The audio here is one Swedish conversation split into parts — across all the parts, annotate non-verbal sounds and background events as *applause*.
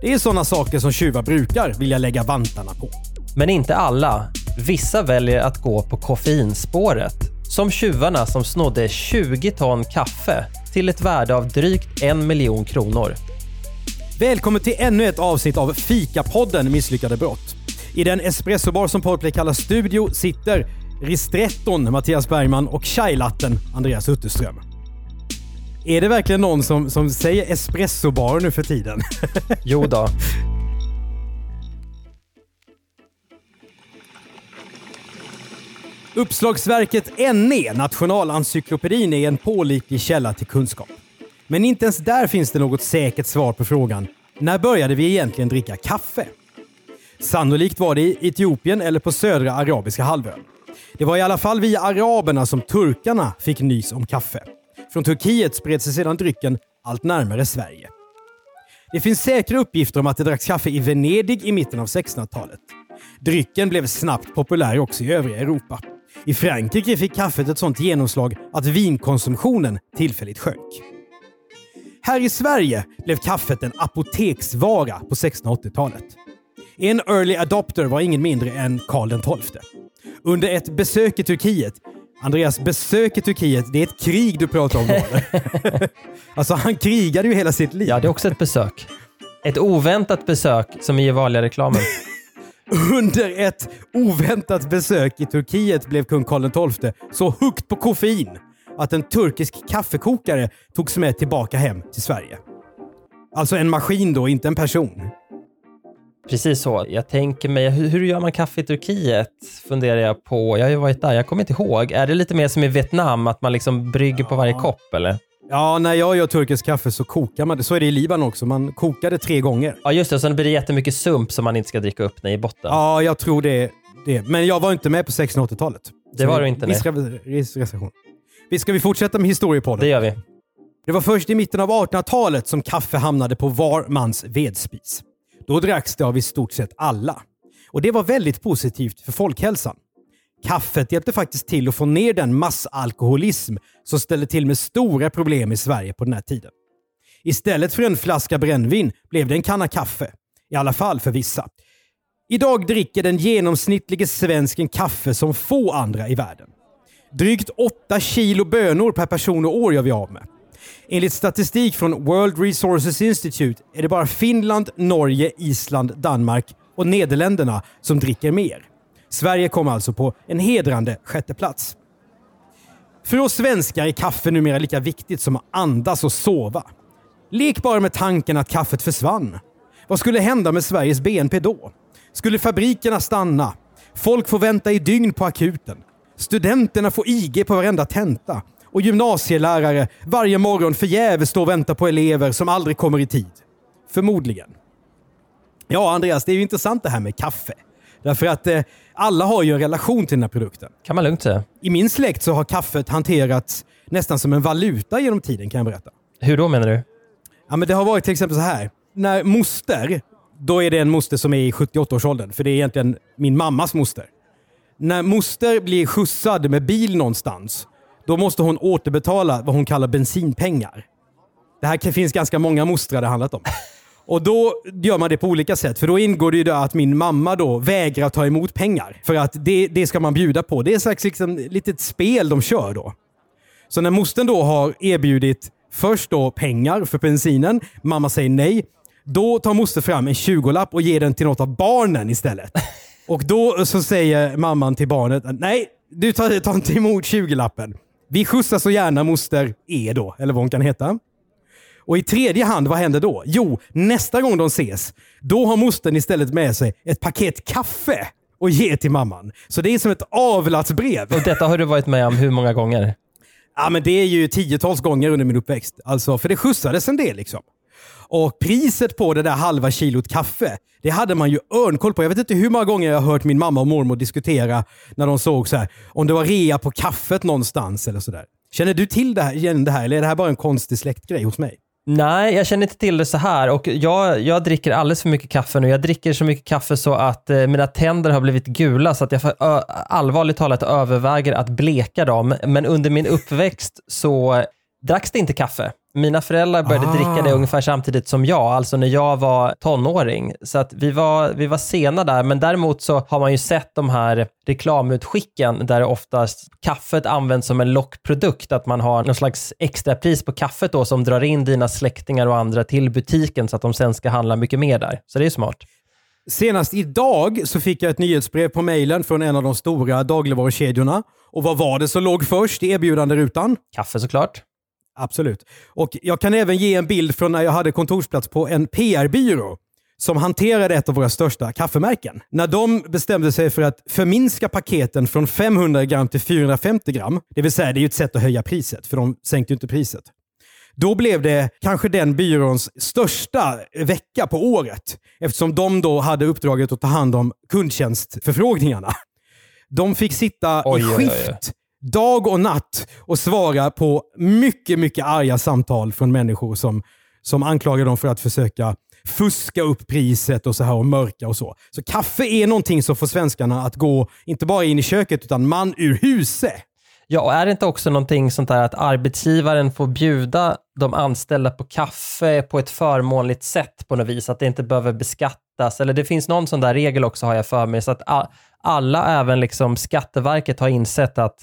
Det är sådana saker som tjuvar brukar vilja lägga vantarna på. Men inte alla. Vissa väljer att gå på koffeinspåret. Som tjuvarna som snodde 20 ton kaffe till ett värde av drygt en miljon kronor. Välkommen till ännu ett avsnitt av Fika-podden Misslyckade brott. I den espressobar som Podplay kallar studio sitter Ristretton Mattias Bergman och chai-latten Andreas Utterström. Är det verkligen någon som, som säger espressobar nu för tiden? *laughs* Jo då. Uppslagsverket NE, Nationalencyklopedin, är en pålitlig källa till kunskap. Men inte ens där finns det något säkert svar på frågan när började vi egentligen dricka kaffe? Sannolikt var det i Etiopien eller på södra arabiska halvön. Det var i alla fall via araberna som turkarna fick nys om kaffe. Från Turkiet spred sig sedan drycken allt närmare Sverige. Det finns säkra uppgifter om att det dracks kaffe i Venedig i mitten av 1600-talet. Drycken blev snabbt populär också i övriga Europa. I Frankrike fick kaffet ett sånt genomslag att vinkonsumtionen tillfälligt sjönk. Här i Sverige blev kaffet en apoteksvara på 1680-talet. En early adopter var ingen mindre än Karl XII. Under ett besök i Turkiet Andreas, besök i Turkiet, det är ett krig du pratar om då? *laughs* Alltså han krigade ju hela sitt liv. Ja, det är också ett besök. Ett oväntat besök som i vanliga reklamen. *laughs* Under ett oväntat besök i Turkiet blev kung Karl XII så högt på koffein att en turkisk kaffekokare togs med tillbaka hem till Sverige. Alltså en maskin då, inte en person. Precis så. Jag tänker mig, hur, hur gör man kaffe i Turkiet? Funderar jag på. Jag har ju varit där, jag kommer inte ihåg. Är det lite mer som i Vietnam, att man liksom brygger på varje kopp eller? Ja, när jag gör turkisk kaffe så kokar man det. Så är det i Libanon också. Man kokar det tre gånger. Ja, just det. Sen blir det jättemycket sump som man inte ska dricka upp ner i botten. Ja, jag tror det det. Men jag var inte med på 1680-talet. Det var du inte, nej. Viss re- viss reservation. Vi Ska vi fortsätta med historiepodden? Det gör vi. Det var först i mitten av 1800-talet som kaffe hamnade på var mans vedspis. Då dracks det av i stort sett alla. Och det var väldigt positivt för folkhälsan. Kaffet hjälpte faktiskt till att få ner den massalkoholism som ställde till med stora problem i Sverige på den här tiden. Istället för en flaska brännvin blev det en kanna kaffe. I alla fall för vissa. Idag dricker den genomsnittlige svensken kaffe som få andra i världen. Drygt 8 kilo bönor per person och år gör vi av med. Enligt statistik från World Resources Institute är det bara Finland, Norge, Island, Danmark och Nederländerna som dricker mer. Sverige kom alltså på en hedrande sjätte plats. För oss svenskar är kaffe numera lika viktigt som att andas och sova. Lek bara med tanken att kaffet försvann. Vad skulle hända med Sveriges BNP då? Skulle fabrikerna stanna? Folk får vänta i dygn på akuten. Studenterna får IG på varenda tenta. Och gymnasielärare varje morgon förgäves stå och vänta på elever som aldrig kommer i tid. Förmodligen. Ja, Andreas, det är ju intressant det här med kaffe. Därför att eh, alla har ju en relation till den här produkten. Kan man lugnt säga. I min släkt så har kaffet hanterats nästan som en valuta genom tiden kan jag berätta. Hur då menar du? Ja, men det har varit till exempel så här. När moster, då är det en moster som är i 78-årsåldern, för det är egentligen min mammas moster. När moster blir skjutsad med bil någonstans, då måste hon återbetala vad hon kallar bensinpengar. Det här finns ganska många mostrar det handlat om. *laughs* Och då gör man det på olika sätt. För då ingår det ju då att min mamma då vägrar ta emot pengar. För att det, det ska man bjuda på. Det är ett slags liksom, litet spel de kör då. Så när mostern då har erbjudit först då pengar för bensinen, mamma säger nej. Då tar moster fram en 20-lapp och ger den till något av barnen istället. *laughs* Och då så säger mamman till barnet nej, du tar, tar inte emot 20-lappen. Vi skjutsar så gärna moster E då, eller vad hon kan heta. Och i tredje hand, vad händer då? Jo, nästa gång de ses, då har mostern istället med sig ett paket kaffe och ger till mamman. Så det är som ett avlatsbrev. Och detta har du varit med om hur många gånger? Ja, men det är ju tiotals gånger under min uppväxt. Alltså, för det skjutsades en del liksom. Och priset på det där halva kilot kaffe, det hade man ju örnkoll på. Jag vet inte hur många gånger jag har hört min mamma och mormor diskutera när de såg så här, om det var rea på kaffet någonstans eller sådär. Känner du till det här, igen det här eller är det här bara en konstig släktgrej hos mig? Nej, jag känner inte till det så här och jag, jag dricker alldeles för mycket kaffe nu. Jag dricker så mycket kaffe så att eh, mina tänder har blivit gula så att jag ö, allvarligt talat överväger att bleka dem. Men under min uppväxt så eh, dracks det inte kaffe. Mina föräldrar började Ah. dricka det ungefär samtidigt som jag, alltså när jag var tonåring. Så att vi var, vi var sena där, men däremot så har man ju sett de här reklamutskicken där oftast kaffet används som en lockprodukt, att man har någon slags extrapris på kaffet då som drar in dina släktingar och andra till butiken så att de sen ska handla mycket mer där. Så det är smart. Senast idag så fick jag ett nyhetsbrev på mejlen från en av de stora dagligvarukedjorna. Och vad var det som låg först i erbjudanderutan? Kaffe såklart. Absolut. Och jag kan även ge en bild från när jag hade kontorsplats på en PR-byrå som hanterade ett av våra största kaffemärken. När de bestämde sig för att förminska paketen från 500 gram till 450 gram, det vill säga det är ju ett sätt att höja priset, för de sänkte ju inte priset. Då blev det kanske den byråns största vecka på året eftersom de då hade uppdraget att ta hand om kundtjänstförfrågningarna. De fick sitta Oj, i oj, oj, oj dag och natt och svara på mycket, mycket arga samtal från människor som, som anklagar dem för att försöka fuska upp priset och så här och mörka och så. Så kaffe är någonting som får svenskarna att gå, inte bara in i köket, utan man ur huse. Ja, och är det inte också någonting sånt där att arbetsgivaren får bjuda de anställda på kaffe på ett förmånligt sätt på något vis, att det inte behöver beskattas, eller det finns någon sån där regel också har jag för mig, så att alla, även liksom Skatteverket har insett att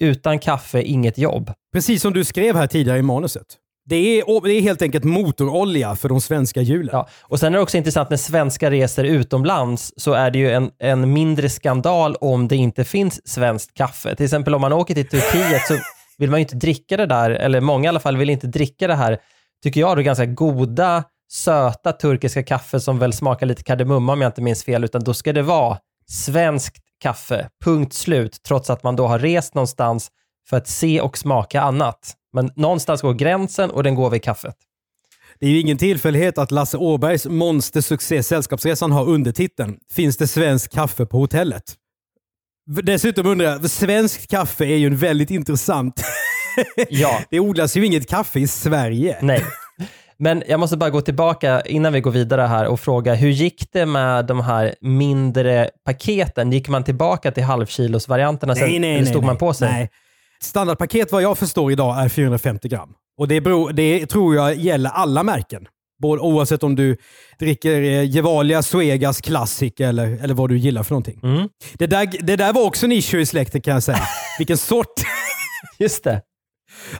utan kaffe, inget jobb. Precis som du skrev här tidigare i manuset. Det är, det är helt enkelt motorolja för de svenska hjulen. Ja. Och sen är det också intressant när svenskar reser utomlands så är det ju en, en mindre skandal om det inte finns svenskt kaffe. Till exempel om man åker till Turkiet så vill man ju inte dricka det där, eller många i alla fall vill inte dricka det här, tycker jag, då ganska goda, söta turkiska kaffe som väl smakar lite kardemumma om jag inte minns fel, utan då ska det vara svenskt kaffe, punkt slut, trots att man då har rest någonstans för att se och smaka annat. Men någonstans går gränsen och den går vid kaffet. Det är ju ingen tillfällighet att Lasse Åbergs monstersuccé Sällskapsresan har undertiteln “Finns det svensk kaffe på hotellet?” Dessutom undrar jag, svenskt kaffe är ju en väldigt intressant... Ja. *laughs* det odlas ju inget kaffe i Sverige. Nej. Men jag måste bara gå tillbaka innan vi går vidare här och fråga, hur gick det med de här mindre paketen? Gick man tillbaka till halvkilosvarianterna sen? Nej, nej, eller nej. stod nej. man på sig? Nej. Standardpaket vad jag förstår idag är 450 gram. Och det, beror, det tror jag gäller alla märken. Både, oavsett om du dricker eh, Gevalia, Suegas, Classic eller, eller vad du gillar för någonting. Mm. Det, där, det där var också en issue i släkten kan jag säga. Vilken sort. *laughs* Just det.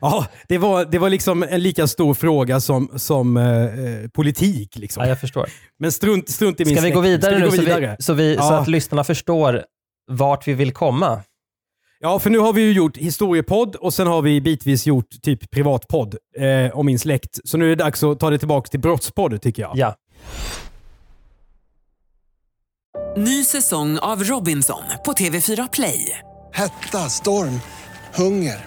Ja, det var, det var liksom en lika stor fråga som, som eh, eh, politik. Liksom. Ja, jag förstår. Men strunt, strunt i min Ska vi gå vidare vi nu gå så, vidare? vi, så, vi, så Ja. att lyssnarna förstår vart vi vill komma? Ja, för nu har vi ju gjort historiepodd och sen har vi bitvis gjort typ privatpodd eh, om min släkt. Så nu är det dags att ta det tillbaka till brottspodd tycker jag. Ja. Ny säsong av Robinson på TV4 Play. Hetta, storm, hunger.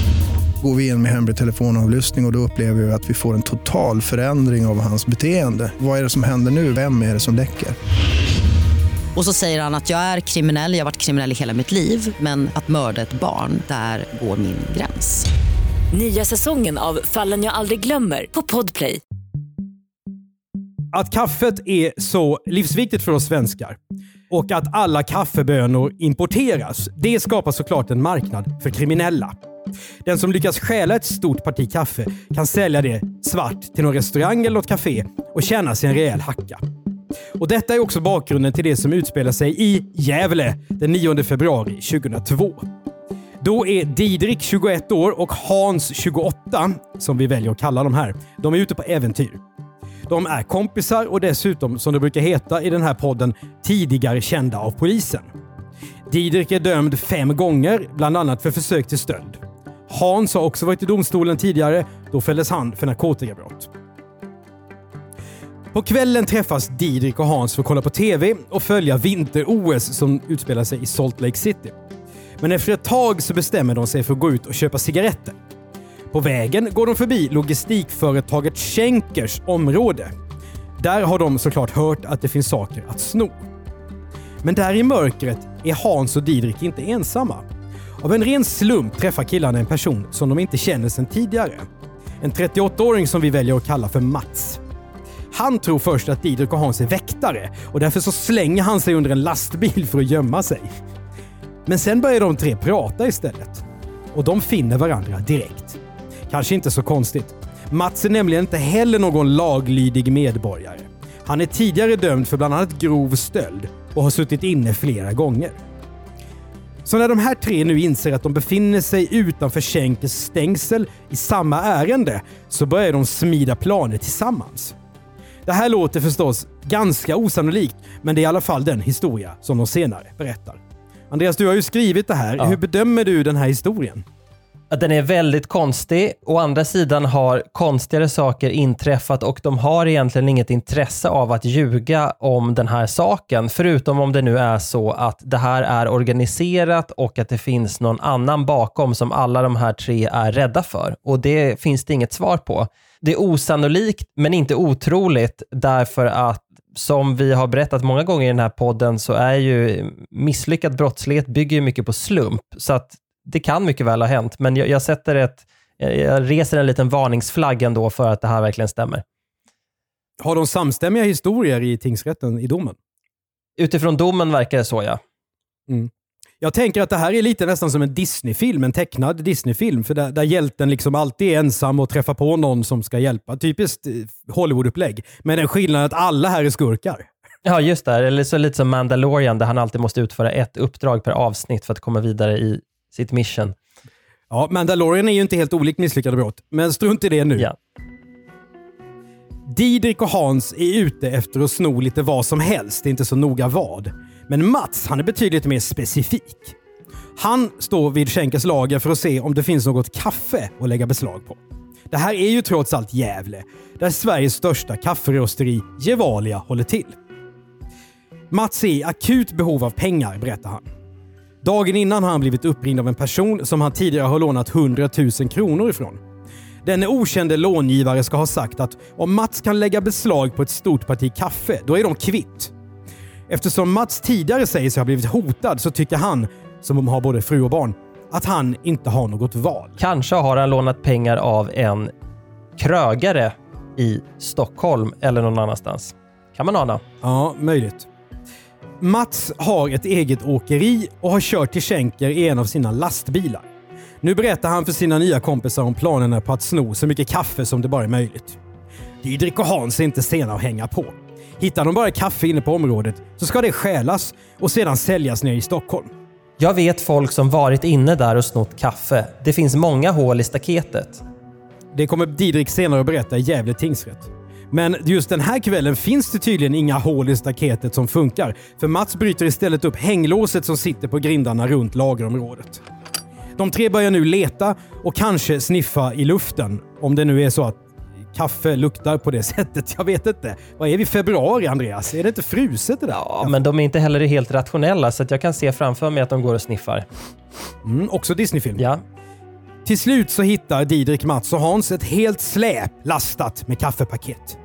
Går vi in med hemlig telefonavlyssning och, och då upplever vi att vi får en total förändring av hans beteende. Vad är det som händer nu? Vem är det som läcker? Och så säger han att jag är kriminell, jag har varit kriminell i hela mitt liv men att mörda ett barn, där går min gräns. Nya säsongen av Fallen jag aldrig glömmer på Podplay. Att kaffet är så livsviktigt för oss svenskar och att alla kaffebönor importeras, det skapar såklart en marknad för kriminella. Den som lyckas stjäla ett stort parti kaffe kan sälja det svart till någon restaurang eller något café och tjäna sig en rejäl hacka. Och Detta är också bakgrunden till det som utspelar sig i Gävle den 9 februari 2002. Då är Didrik 21 år och Hans 28, som vi väljer att kalla dem här, de är ute på äventyr. De är kompisar och dessutom, som det brukar heta i den här podden, tidigare kända av polisen. Didrik är dömd fem gånger, bland annat för försök till stöld. Hans har också varit i domstolen tidigare. Då fälldes han för narkotikabrott. På kvällen träffas Didrik och Hans för att kolla på TV och följa vinter-OS som utspelar sig i Salt Lake City. Men efter ett tag så bestämmer de sig för att gå ut och köpa cigaretter. På vägen går de förbi logistikföretaget Schenkers område. Där har de såklart hört att det finns saker att sno. Men där i mörkret är Hans och Didrik inte ensamma. Av en ren slump träffar killarna en person som de inte känner sedan tidigare. En 38-åring som vi väljer att kalla för Mats. Han tror först att Didrik och Hans är väktare och därför så slänger han sig under en lastbil för att gömma sig. Men sen börjar de tre prata istället. Och de finner varandra direkt. Kanske inte så konstigt. Mats är nämligen inte heller någon laglydig medborgare. Han är tidigare dömd för bland annat grov stöld och har suttit inne flera gånger. Så när de här tre nu inser att de befinner sig utanför Schenkers stängsel i samma ärende så börjar de smida planer tillsammans. Det här låter förstås ganska osannolikt, men det är i alla fall den historia som de senare berättar. Andreas, du har ju skrivit det här. Ja. Hur bedömer du den här historien? Att Den är väldigt konstig. Å andra sidan har konstigare saker inträffat och de har egentligen inget intresse av att ljuga om den här saken. Förutom om det nu är så att det här är organiserat och att det finns någon annan bakom som alla de här tre är rädda för. Och det finns det inget svar på. Det är osannolikt men inte otroligt därför att som vi har berättat många gånger i den här podden så är ju misslyckad brottslighet bygger ju mycket på slump. Så att det kan mycket väl ha hänt, men jag, jag sätter ett, jag reser en liten varningsflagg ändå för att det här verkligen stämmer. Har de samstämmiga historier i tingsrätten i domen? Utifrån domen verkar det så ja. Jag tänker att det här är lite nästan som en Disney-film, en tecknad Disney-film, för där, där hjälten liksom alltid är ensam och träffar på någon som ska hjälpa. Typiskt eh, Hollywood-upplägg. Men den skillnaden att alla här är skurkar. *laughs* Ja, just det. Eller så lite som Mandalorian där han alltid måste utföra ett uppdrag per avsnitt för att komma vidare i sitt mission. Ja, Mandalorian är ju inte helt olikt misslyckade brott, men strunt i det nu. Ja. Didrik och Hans är ute efter att sno lite vad som helst, det är inte så noga vad. Men Mats, han är betydligt mer specifik. Han står vid Schenkers lager för att se om det finns något kaffe att lägga beslag på. Det här är ju trots allt Gävle, där Sveriges största kafferosteri Gevalia håller till. Mats är i akut behov av pengar, berättar han. Dagen innan har han blivit uppringd av en person som han tidigare har lånat 100 000 kronor ifrån. Denne okände långivare ska ha sagt att om Mats kan lägga beslag på ett stort parti kaffe, då är de kvitt. Eftersom Mats tidigare säger sig ha blivit hotad så tycker han, som har både fru och barn, att han inte har något val. Kanske har han lånat pengar av en krögare i Stockholm eller någon annanstans. Kan man ana. Ja, möjligt. Mats har ett eget åkeri och har kört till Schenker i en av sina lastbilar. Nu berättar han för sina nya kompisar om planerna på att sno så mycket kaffe som det bara är möjligt. Didrik och Hans är inte sena att hänga på. Hittar de bara kaffe inne på området så ska det stjälas och sedan säljas nere i Stockholm. Jag vet folk som varit inne där och snott kaffe. Det finns många hål i staketet. Det kommer Didrik senare att berätta i Gävle tingsrätt. Men just den här kvällen finns det tydligen inga hål i staketet som funkar. För Mats bryter istället upp hänglåset som sitter på grindarna runt lagerområdet. De tre börjar nu leta och kanske sniffa i luften. Om det nu är så att kaffe luktar på det *laughs* sättet. Jag vet inte. Vad är vi? Februari, Andreas? Är det inte fruset det där? Ja, men de är inte heller helt rationella så jag kan se framför mig att de går och sniffar. Mm, också Disneyfilm. Ja. Till slut så hittar Didrik, Mats och Hans ett helt släp lastat med kaffepaket.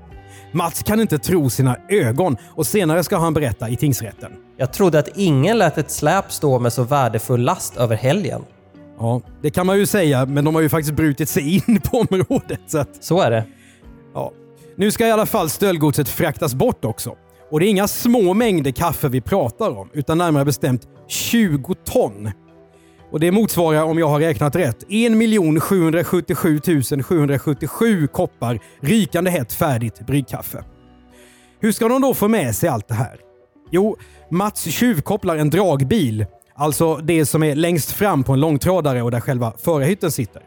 Mats kan inte tro sina ögon och senare ska han berätta i tingsrätten. Jag trodde att ingen lät ett släp stå med så värdefull last över helgen. Ja, det kan man ju säga, men de har ju faktiskt brutit sig in *laughs* på området. Så att, Så är det. ja. Nu ska i alla fall stöldgodset fraktas bort också. Och det är inga små mängder kaffe vi pratar om, utan närmare bestämt 20 ton. Och det motsvarar, om jag har räknat rätt, 1 777 777 koppar rykande hett färdigt bryggkaffe. Hur ska de då få med sig allt det här? Jo, Mats tjuvkopplar en dragbil, alltså det som är längst fram på en långtradare och där själva förarhytten sitter.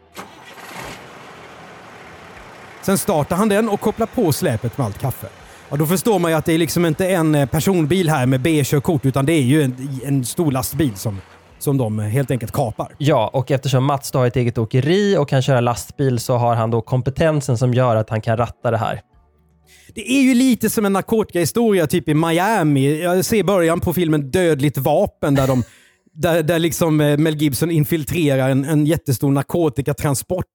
Sen startar han den och kopplar på släpet med allt kaffe. Ja, då förstår man ju att det är liksom inte en personbil här med B-körkort utan det är ju en, en stor lastbil som, som de helt enkelt kapar. Ja, och eftersom Mats då har ett eget åkeri och kan köra lastbil så har han då kompetensen som gör att han kan ratta det här. Det är ju lite som en narkotikahistoria typ i Miami. Jag ser början på filmen Dödligt vapen där, de, *laughs* där, där liksom eh, Mel Gibson infiltrerar en, en jättestor narkotikatransport.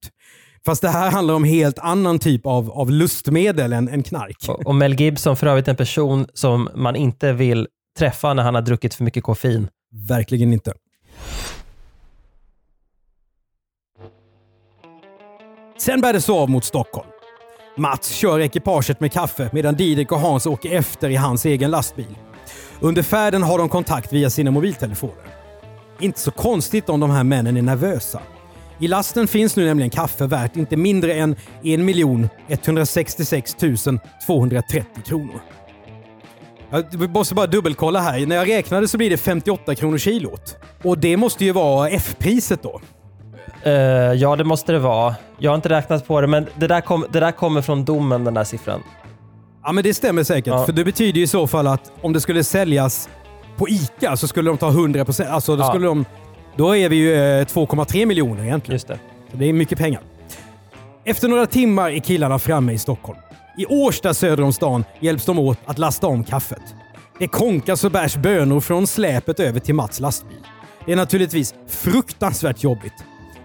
Fast det här handlar om helt annan typ av, av lustmedel än, än knark. Och, och Mel Gibson för övrigt en person som man inte vill träffa när han har druckit för mycket koffein. Verkligen inte. Sen bär det sig av mot Stockholm. Mats kör ekipaget med kaffe medan Didrik och Hans åker efter i hans egen lastbil. Under färden har de kontakt via sina mobiltelefoner. Inte så konstigt om de här männen är nervösa. I lasten finns nu nämligen kaffe värt inte mindre än 1 166 230 kronor. Jag måste bara dubbelkolla här. När jag räknade så blir det 58 kronor kilot. Och det måste ju vara F-priset då. Uh, ja, det måste det vara. Jag har inte räknat på det, men det där, kom, det där kommer från domen, den där siffran. Ja, men det stämmer säkert. Ja. För det betyder i så fall att om det skulle säljas på ICA så skulle de ta 100 procent. Alltså, då, Ja. skulle de, då är vi ju eh, 2,3 miljoner egentligen. Just det. Så det är mycket pengar. Efter några timmar är killarna framme i Stockholm. I Årsta söder om stan hjälps de åt att lasta om kaffet. Det konkas och bärs bönor från släpet över till Mats lastbil. Det är naturligtvis fruktansvärt jobbigt.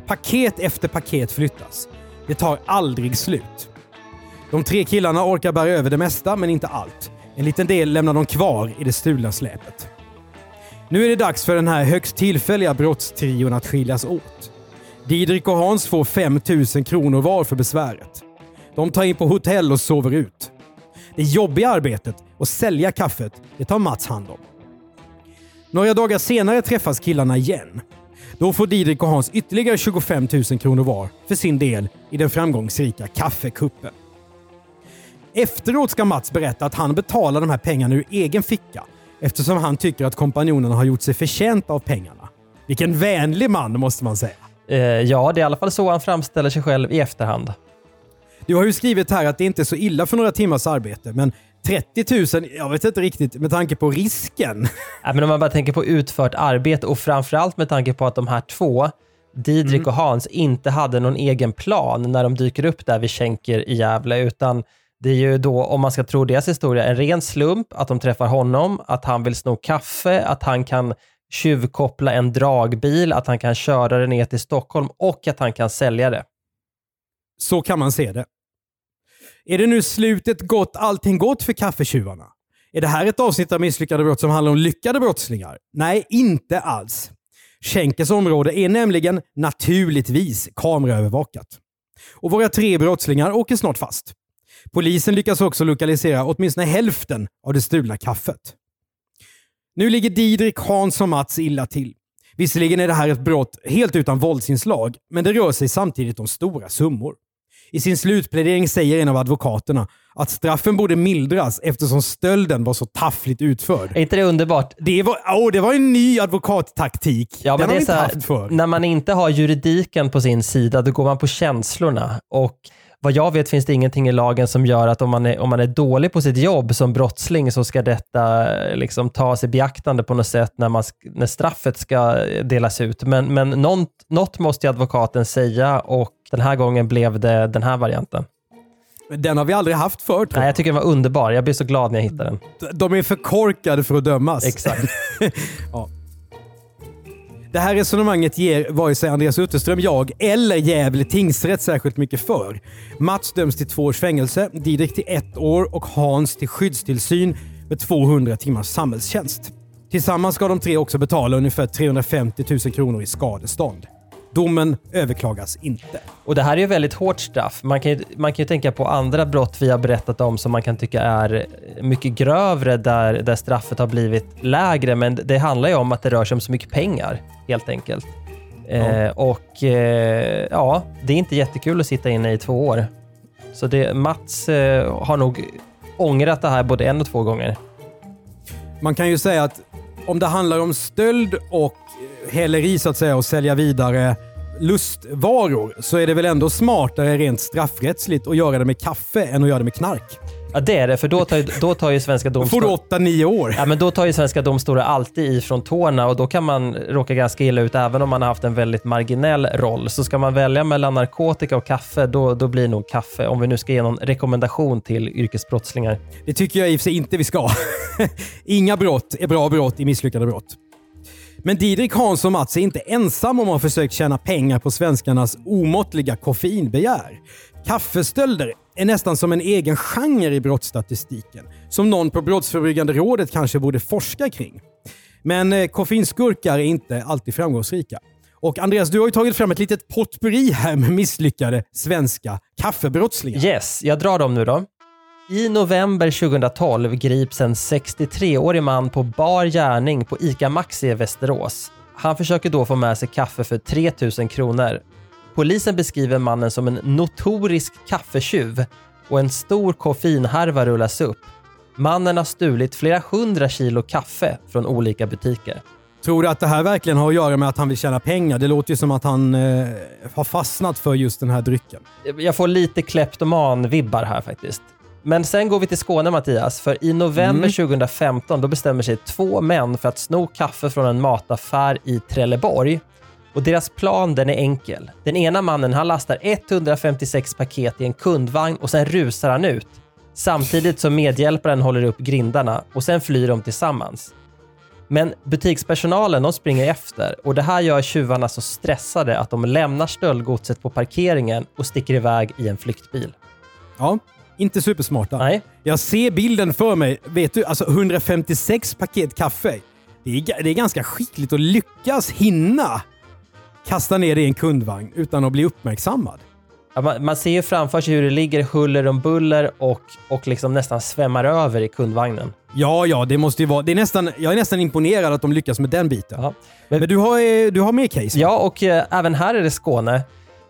Paket efter paket flyttas. Det tar aldrig slut. De tre killarna orkar bära över det mesta, men inte allt. En liten del lämnar de kvar i det stulna släpet. Nu är det dags för den här högst tillfälliga brottstrion att skiljas åt. Didrik och Hans får 5 000 kronor var för besväret. De tar in på hotell och sover ut. Det jobbiga arbetet, att sälja kaffet, det tar Mats hand om. Några dagar senare träffas killarna igen. Då får Didrik och Hans ytterligare 25 000 kronor var för sin del i den framgångsrika kaffekuppen. Efteråt ska Mats berätta att han betalar de här pengarna ur egen ficka eftersom han tycker att kompanjonerna har gjort sig förtjänta av pengarna. Vilken vänlig man måste man säga. Eh, ja, det är i alla fall så han framställer sig själv i efterhand. Du har ju skrivit här att det inte är så illa för några timmars arbete, men 30 000, jag vet inte riktigt med tanke på risken. *laughs* Ja, men om man bara tänker på utfört arbete och framförallt med tanke på att de här två, Didrik och Hans, inte hade någon egen plan när de dyker upp där vid Schenker i Gävle, utan det är ju då, om man ska tro deras historia, en ren slump att de träffar honom, att han vill sno kaffe, att han kan tjuvkoppla en dragbil, att han kan köra det ner till Stockholm och att han kan sälja det. Så kan man se det. Är det nu slutet gott, allting gott för kaffetjuvarna? Är det här ett avsnitt av Misslyckade brott som handlar om lyckade brottslingar? Nej, inte alls. Schenkers område är nämligen naturligtvis kameraövervakat. Och våra tre brottslingar åker snart fast. Polisen lyckas också lokalisera åtminstone hälften av det stulna kaffet. Nu ligger Didrik, Hans och Mats illa till. Visserligen är det här ett brott helt utan våldsinslag, men det rör sig samtidigt om stora summor. I sin slutplädering säger en av advokaterna att straffen borde mildras eftersom stölden var så taffligt utförd. Är inte det underbart? Det var, åh, det var en ny advokattaktik. Ja, Den men har det är inte så här, haft förr. när man inte har juridiken på sin sida, då går man på känslorna. Och vad jag vet finns det ingenting i lagen som gör att om man är, om man är dålig på sitt jobb som brottsling så ska detta eh, liksom tas i beaktande på något sätt när, man, när straffet ska delas ut. Men, men något, något måste ju advokaten säga och den här gången blev det den här varianten. Den har vi aldrig haft förr tror Nej, jag. jag tycker den var underbar. Jag blir så glad när jag hittar den. De är för korkade för att dömas. Exakt. *laughs* ja. Det här resonemanget ger vare sig Andreas Utterström, jag eller Gävle tingsrätt särskilt mycket för. Mats döms till två års fängelse, Didrik till ett år och Hans till skyddstillsyn med 200 timmars samhällstjänst. Tillsammans ska de tre också betala ungefär 350 000 kronor i skadestånd. Domen överklagas inte. Och det här är ju väldigt hårt straff. Man kan, ju, man kan ju tänka på andra brott vi har berättat om som man kan tycka är mycket grövre där, där straffet har blivit lägre. Men det handlar ju om att det rör sig om så mycket pengar helt enkelt. Eh, och eh, ja, det är inte jättekul att sitta inne i två år. Så det, Mats eh, har nog ångrat det här både en och två gånger. Man kan ju säga att om det handlar om stöld och häleri så att säga och sälja vidare lustvaror så är det väl ändå smartare rent straffrättsligt att göra det med kaffe än att göra det med knark. Ja, det är det, för då tar ju, då tar ju svenska Då får domstolar... du 8-9 år. Ja, men då tar ju svenska domstolar alltid ifrån tårna och då kan man råka ganska illa ut även om man har haft en väldigt marginell roll. Så ska man välja mellan narkotika och kaffe, då, då blir nog kaffe. Om vi nu ska ge någon rekommendation till yrkesbrottslingar. Det tycker jag i och för sig inte vi ska. *laughs* Inga brott är bra brott i misslyckade brott. Men Didrik, Hans och Mats är inte ensamma om att ha försökt tjäna pengar på svenskarnas omåttliga koffeinbegär. Kaffestölder är nästan som en egen genre i brottsstatistiken, som någon på Brottsförebyggande rådet kanske borde forska kring. Men eh, koffeinskurkar är inte alltid framgångsrika. Och Andreas, du har ju tagit fram ett litet potpurri här med misslyckade svenska kaffebrottslingar. Yes, jag drar dem nu då. I november 2012 grips en 63-årig man på bar gärning på ICA Maxi i Västerås. Han försöker då få med sig kaffe för 3000 kronor. Polisen beskriver mannen som en notorisk kaffetjuv och en stor koffeinhärva rullas upp. Mannen har stulit flera hundra kilo kaffe från olika butiker. Tror du att det här verkligen har att göra med att han vill tjäna pengar? Det låter ju som att han eh, har fastnat för just den här drycken. Jag får lite kleptoman-vibbar här faktiskt. Men sen går vi till Skåne Mattias, för i november 2015 då bestämmer sig två män för att sno kaffe från en mataffär i Trelleborg. Och deras plan den är enkel. Den ena mannen han lastar 156 paket i en kundvagn och sen rusar han ut. Samtidigt som medhjälparen håller upp grindarna och sen flyr de tillsammans. Men butikspersonalen de springer efter och det här gör tjuvarna så stressade att de lämnar stöldgodset på parkeringen och sticker iväg i en flyktbil. Ja, inte supersmarta. Nej. Jag ser bilden för mig. Vet du, alltså 156 paket kaffe. Det är, det är ganska skickligt att lyckas hinna kasta ner det i en kundvagn utan att bli uppmärksammad. Ja, man, man ser ju framför sig hur det ligger huller om buller och, och liksom nästan svämmar över i kundvagnen. Ja, ja, det måste ju vara... Det är nästan, jag är nästan imponerad att de lyckas med den biten. Ja. Men, du, har, eh, du har mer case? Ja, och eh, även här är det Skåne.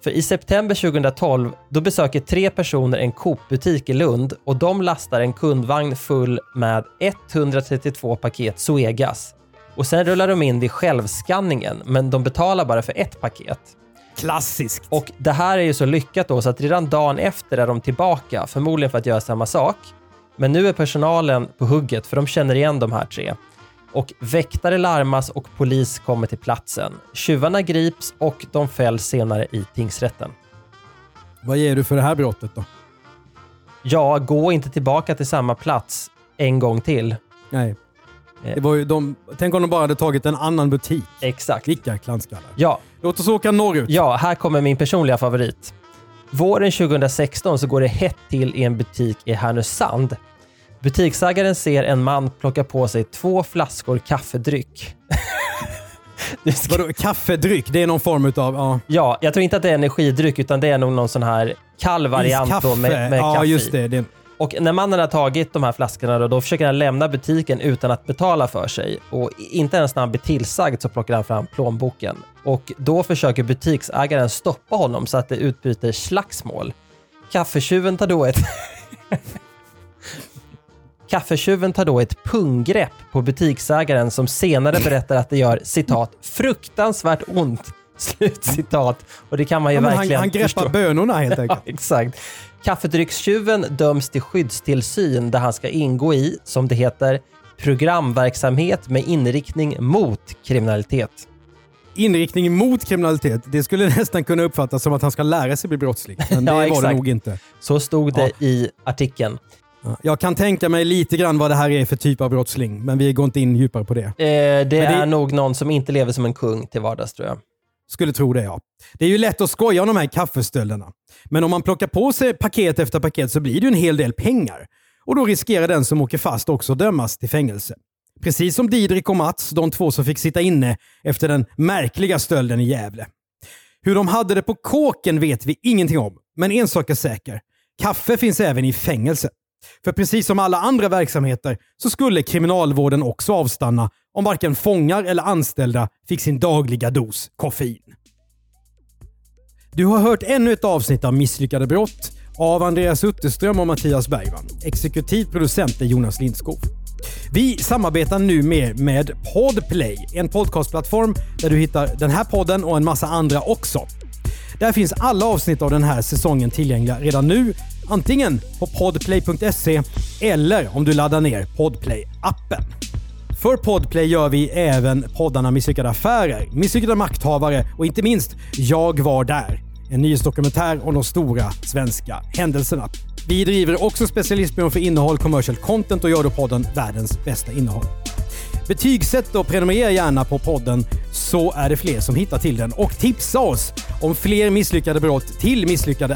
För i september 2012 då besöker tre personer en Coop-butik i Lund och de lastar en kundvagn full med 132 paket Zoegas. Och sen rullar de in vid självskanningen, men de betalar bara för ett paket. Klassiskt. Och det här är ju så lyckat då så att redan dagen efter är de tillbaka, förmodligen för att göra samma sak. Men nu är personalen på hugget för de känner igen de här tre. Och väktare larmas och polis kommer till platsen. Tjuvarna grips och de fälls senare i tingsrätten. Vad ger du för det här brottet då? Ja, gå inte tillbaka till samma plats en gång till. Nej. Eh. Det var ju de, tänk om de bara hade tagit en annan butik. Exakt. Vilka klantskallar. Ja, Låt oss åka norrut. Ja, här kommer min personliga favorit. Våren 2016 så går det hett till i en butik i Härnösand. Butiksägaren ser en man plocka på sig två flaskor kaffedryck. *laughs* Ska- Vadå, kaffedryck? Det är någon form av... Ja. ja, jag tror inte att det är energidryck utan det är nog någon sån här kall variant med, med ja, kaffe just det. det. Och när mannen har tagit de här flaskorna då, då försöker han lämna butiken utan att betala för sig. Och inte ens när han blir tillsagd så plockar han fram plånboken. Och då försöker butiksägaren stoppa honom så att det utbryter slagsmål. Kaffetjuven tar då ett... *laughs* Kaffetjuven tar då ett punggrepp på butiksägaren som senare berättar att det gör citat fruktansvärt ont. *laughs* Slut citat. Och det kan man ju Ja, men han, verkligen han greppar förstå. bönorna helt *laughs* Ja, enkelt. exakt. Kaffedryckstjuven döms till skyddstillsyn där han ska ingå i, som det heter, programverksamhet med inriktning mot kriminalitet. Inriktning mot kriminalitet. Det skulle *laughs* nästan kunna uppfattas som att han ska lära sig bli brottsling. Men det Ja, var det nog inte. Så stod det Ja. i artikeln. Ja, Jag kan tänka mig lite grann vad det här är för typ av brottsling, men vi går inte in djupare på det. Eh, det det- är nog någon som inte lever som en kung till vardags tror jag. Skulle tro det ja. Det är ju lätt att skoja om de här kaffestölderna. Men om man plockar på sig paket efter paket så blir det ju en hel del pengar. Och då riskerar den som åker fast också dömas till fängelse. Precis som Didrik och Mats, de två som fick sitta inne efter den märkliga stölden i Gävle. Hur de hade det på kåken vet vi ingenting om, men en sak är säker. Kaffe finns även i fängelse. För precis som alla andra verksamheter så skulle kriminalvården också avstanna om varken fångar eller anställda fick sin dagliga dos koffein. Du har hört ännu ett avsnitt av Misslyckade brott av Andreas Utterström och Mattias Bergman. Exekutiv producent är Jonas Lindskov. Vi samarbetar nu med, med Podplay, en podcastplattform där du hittar den här podden och en massa andra också. Där finns alla avsnitt av den här säsongen tillgängliga redan nu. Antingen på podplay.se eller om du laddar ner Podplay-appen. För Podplay gör vi även poddarna Misslyckade affärer, Misslyckade makthavare och inte minst Jag var där. En nyhetsdokumentär om de stora svenska händelserna. Vi driver också specialistbyrån för innehåll, commercial content och gör då podden Världens bästa innehåll. Betygsätt och prenumerera gärna på podden så är det fler som hittar till den. Och tipsa oss om fler misslyckade brott till misslyckade